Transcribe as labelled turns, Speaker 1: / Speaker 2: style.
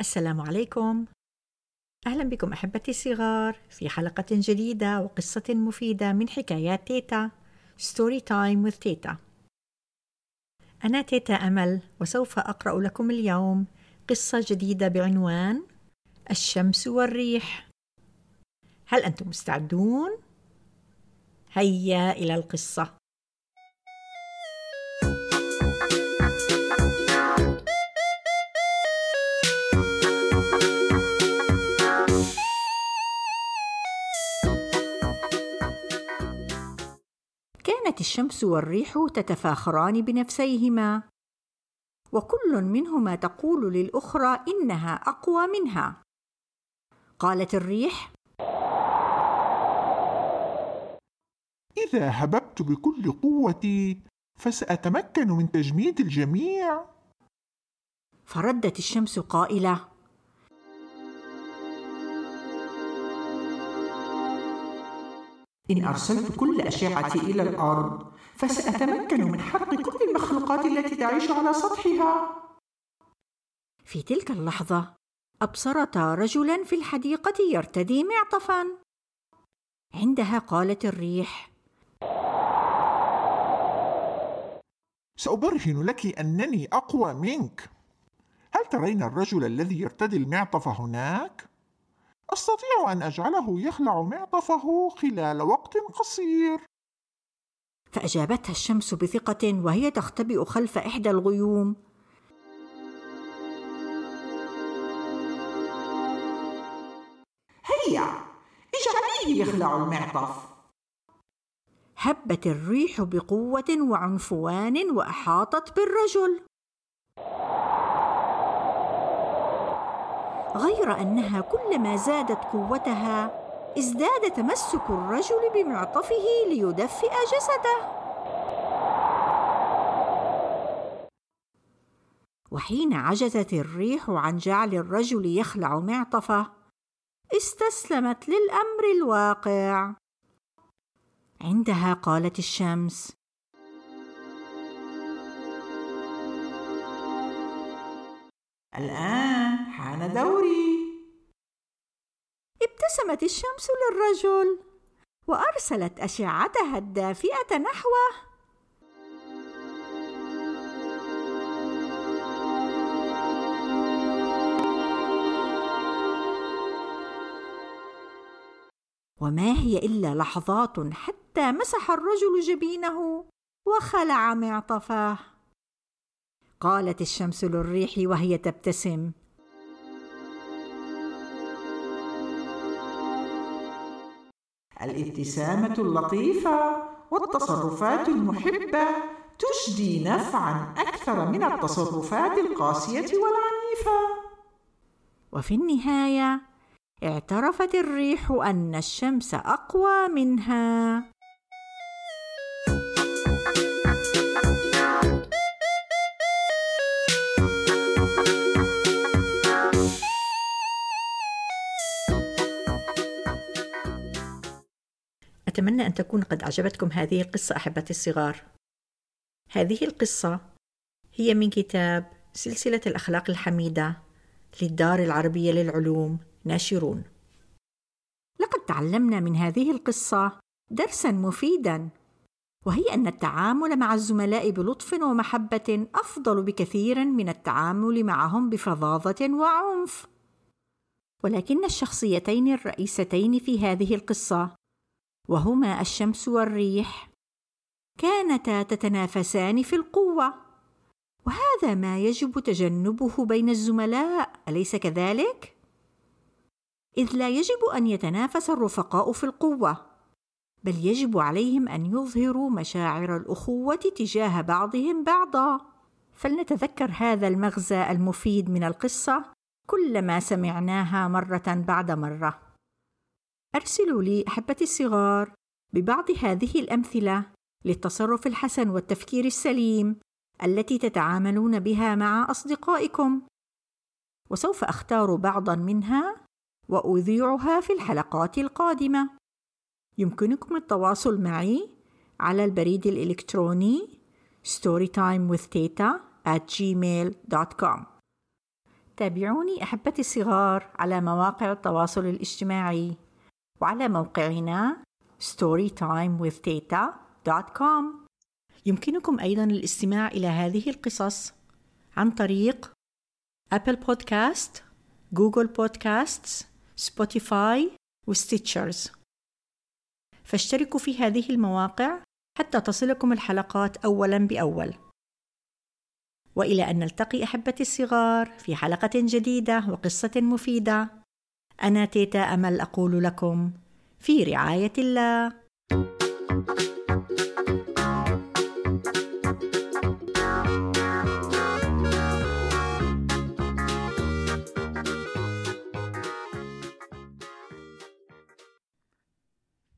Speaker 1: السلام عليكم. أهلا بكم أحبتي الصغار في حلقة جديدة وقصة مفيدة من حكايات تيتا story time with تيتا. أنا تيتا أمل وسوف أقرأ لكم اليوم قصة جديدة بعنوان الشمس والريح. هل أنتم مستعدون؟ هيا إلى القصة. كانت الشمس والريح تتفاخران بنفسيهما. وكل منهما تقول للأخرى إنها أقوى منها. قالت الريح
Speaker 2: إذا هببت بكل قوتي فسأتمكن من تجميد الجميع.
Speaker 1: فردت الشمس قائلة
Speaker 3: إن أرسلت كل أشعتي إلى الأرض فسأتمكن من حرق كل المخلوقات التي تعيش على سطحها.
Speaker 1: في تلك اللحظة ابصرتا رجلا في الحديقة يرتدي معطفا عندها قالت الريح
Speaker 2: سأبرهن لك أنني أقوى منك هل ترين الرجل الذي يرتدي المعطف هناك؟ أستطيع أن أجعله يخلع معطفه خلال وقت قصير.
Speaker 1: فأجابتها الشمس بثقة وهي تختبئ خلف إحدى الغيوم.
Speaker 3: هيا اجعليه يخلع المعطف.
Speaker 1: هبت الريح بقوة وعنفوان وأحاطت بالرجل. غير أنها كلما زادت قوتها ازداد تمسك الرجل بمعطفه ليدفئ جسده. وحين عجزت الريح عن جعل الرجل يخلع معطفه استسلمت للأمر الواقع. عندها قالت الشمس
Speaker 3: الآن حان دوري.
Speaker 1: ابتسمت الشمس للرجل وأرسلت أشعتها الدافئة نحوه وما هي إلا لحظات حتى مسح الرجل جبينه وخلع معطفاه قالت الشمس للريح وهي تبتسم
Speaker 3: الابتسامة اللطيفة والتصرفات المحبة تجدي نفعا أكثر من التصرفات القاسية والعنيفة.
Speaker 1: وفي النهاية اعترفت الريح أن الشمس أقوى منها اتمنى أن تكون قد أعجبتكم هذه القصة أحبتي الصغار. هذه القصة هي من كتاب سلسلة الأخلاق الحميدة للدار العربية للعلوم ناشرون. لقد تعلمنا من هذه القصة درسا مفيدا وهي أن التعامل مع الزملاء بلطف ومحبة أفضل بكثير من التعامل معهم بفظاظة وعنف. ولكن الشخصيتين الرئيستين في هذه القصة وهما الشمس والريح. كانتا تتنافسان في القوة. وهذا ما يجب تجنبه بين الزملاء. أليس كذلك؟ إذ لا يجب أن يتنافس الرفقاء في القوة بل يجب عليهم أن يظهروا مشاعر الأخوة تجاه بعضهم بعضا. فلنتذكر هذا المغزى المفيد من القصة كلما سمعناها مرة بعد مرة. أرسلوا لي احبتي الصغار ببعض هذه الأمثلة للتصرف الحسن والتفكير السليم التي تتعاملون بها مع أصدقائكم. وسوف أختار بعضا منها وأذيعها في الحلقات القادمة. يمكنكم التواصل معي على البريد الإلكتروني storytimewithteta at gmail.com تابعوني أحبتي الصغار على مواقع التواصل الاجتماعي. وعلى موقعنا storytimewithteta.com يمكنكم أيضا الاستماع إلى هذه القصص عن طريق Apple Podcast، Google Podcast، Spotify و Stitcher فاشتركوا في هذه المواقع حتى تصلكم الحلقات أولا بأول. وإلى أن نلتقي أحبتي الصغار في حلقة جديدة وقصة مفيدة. أنا تيتا أمل أقول لكم في رعاية الله.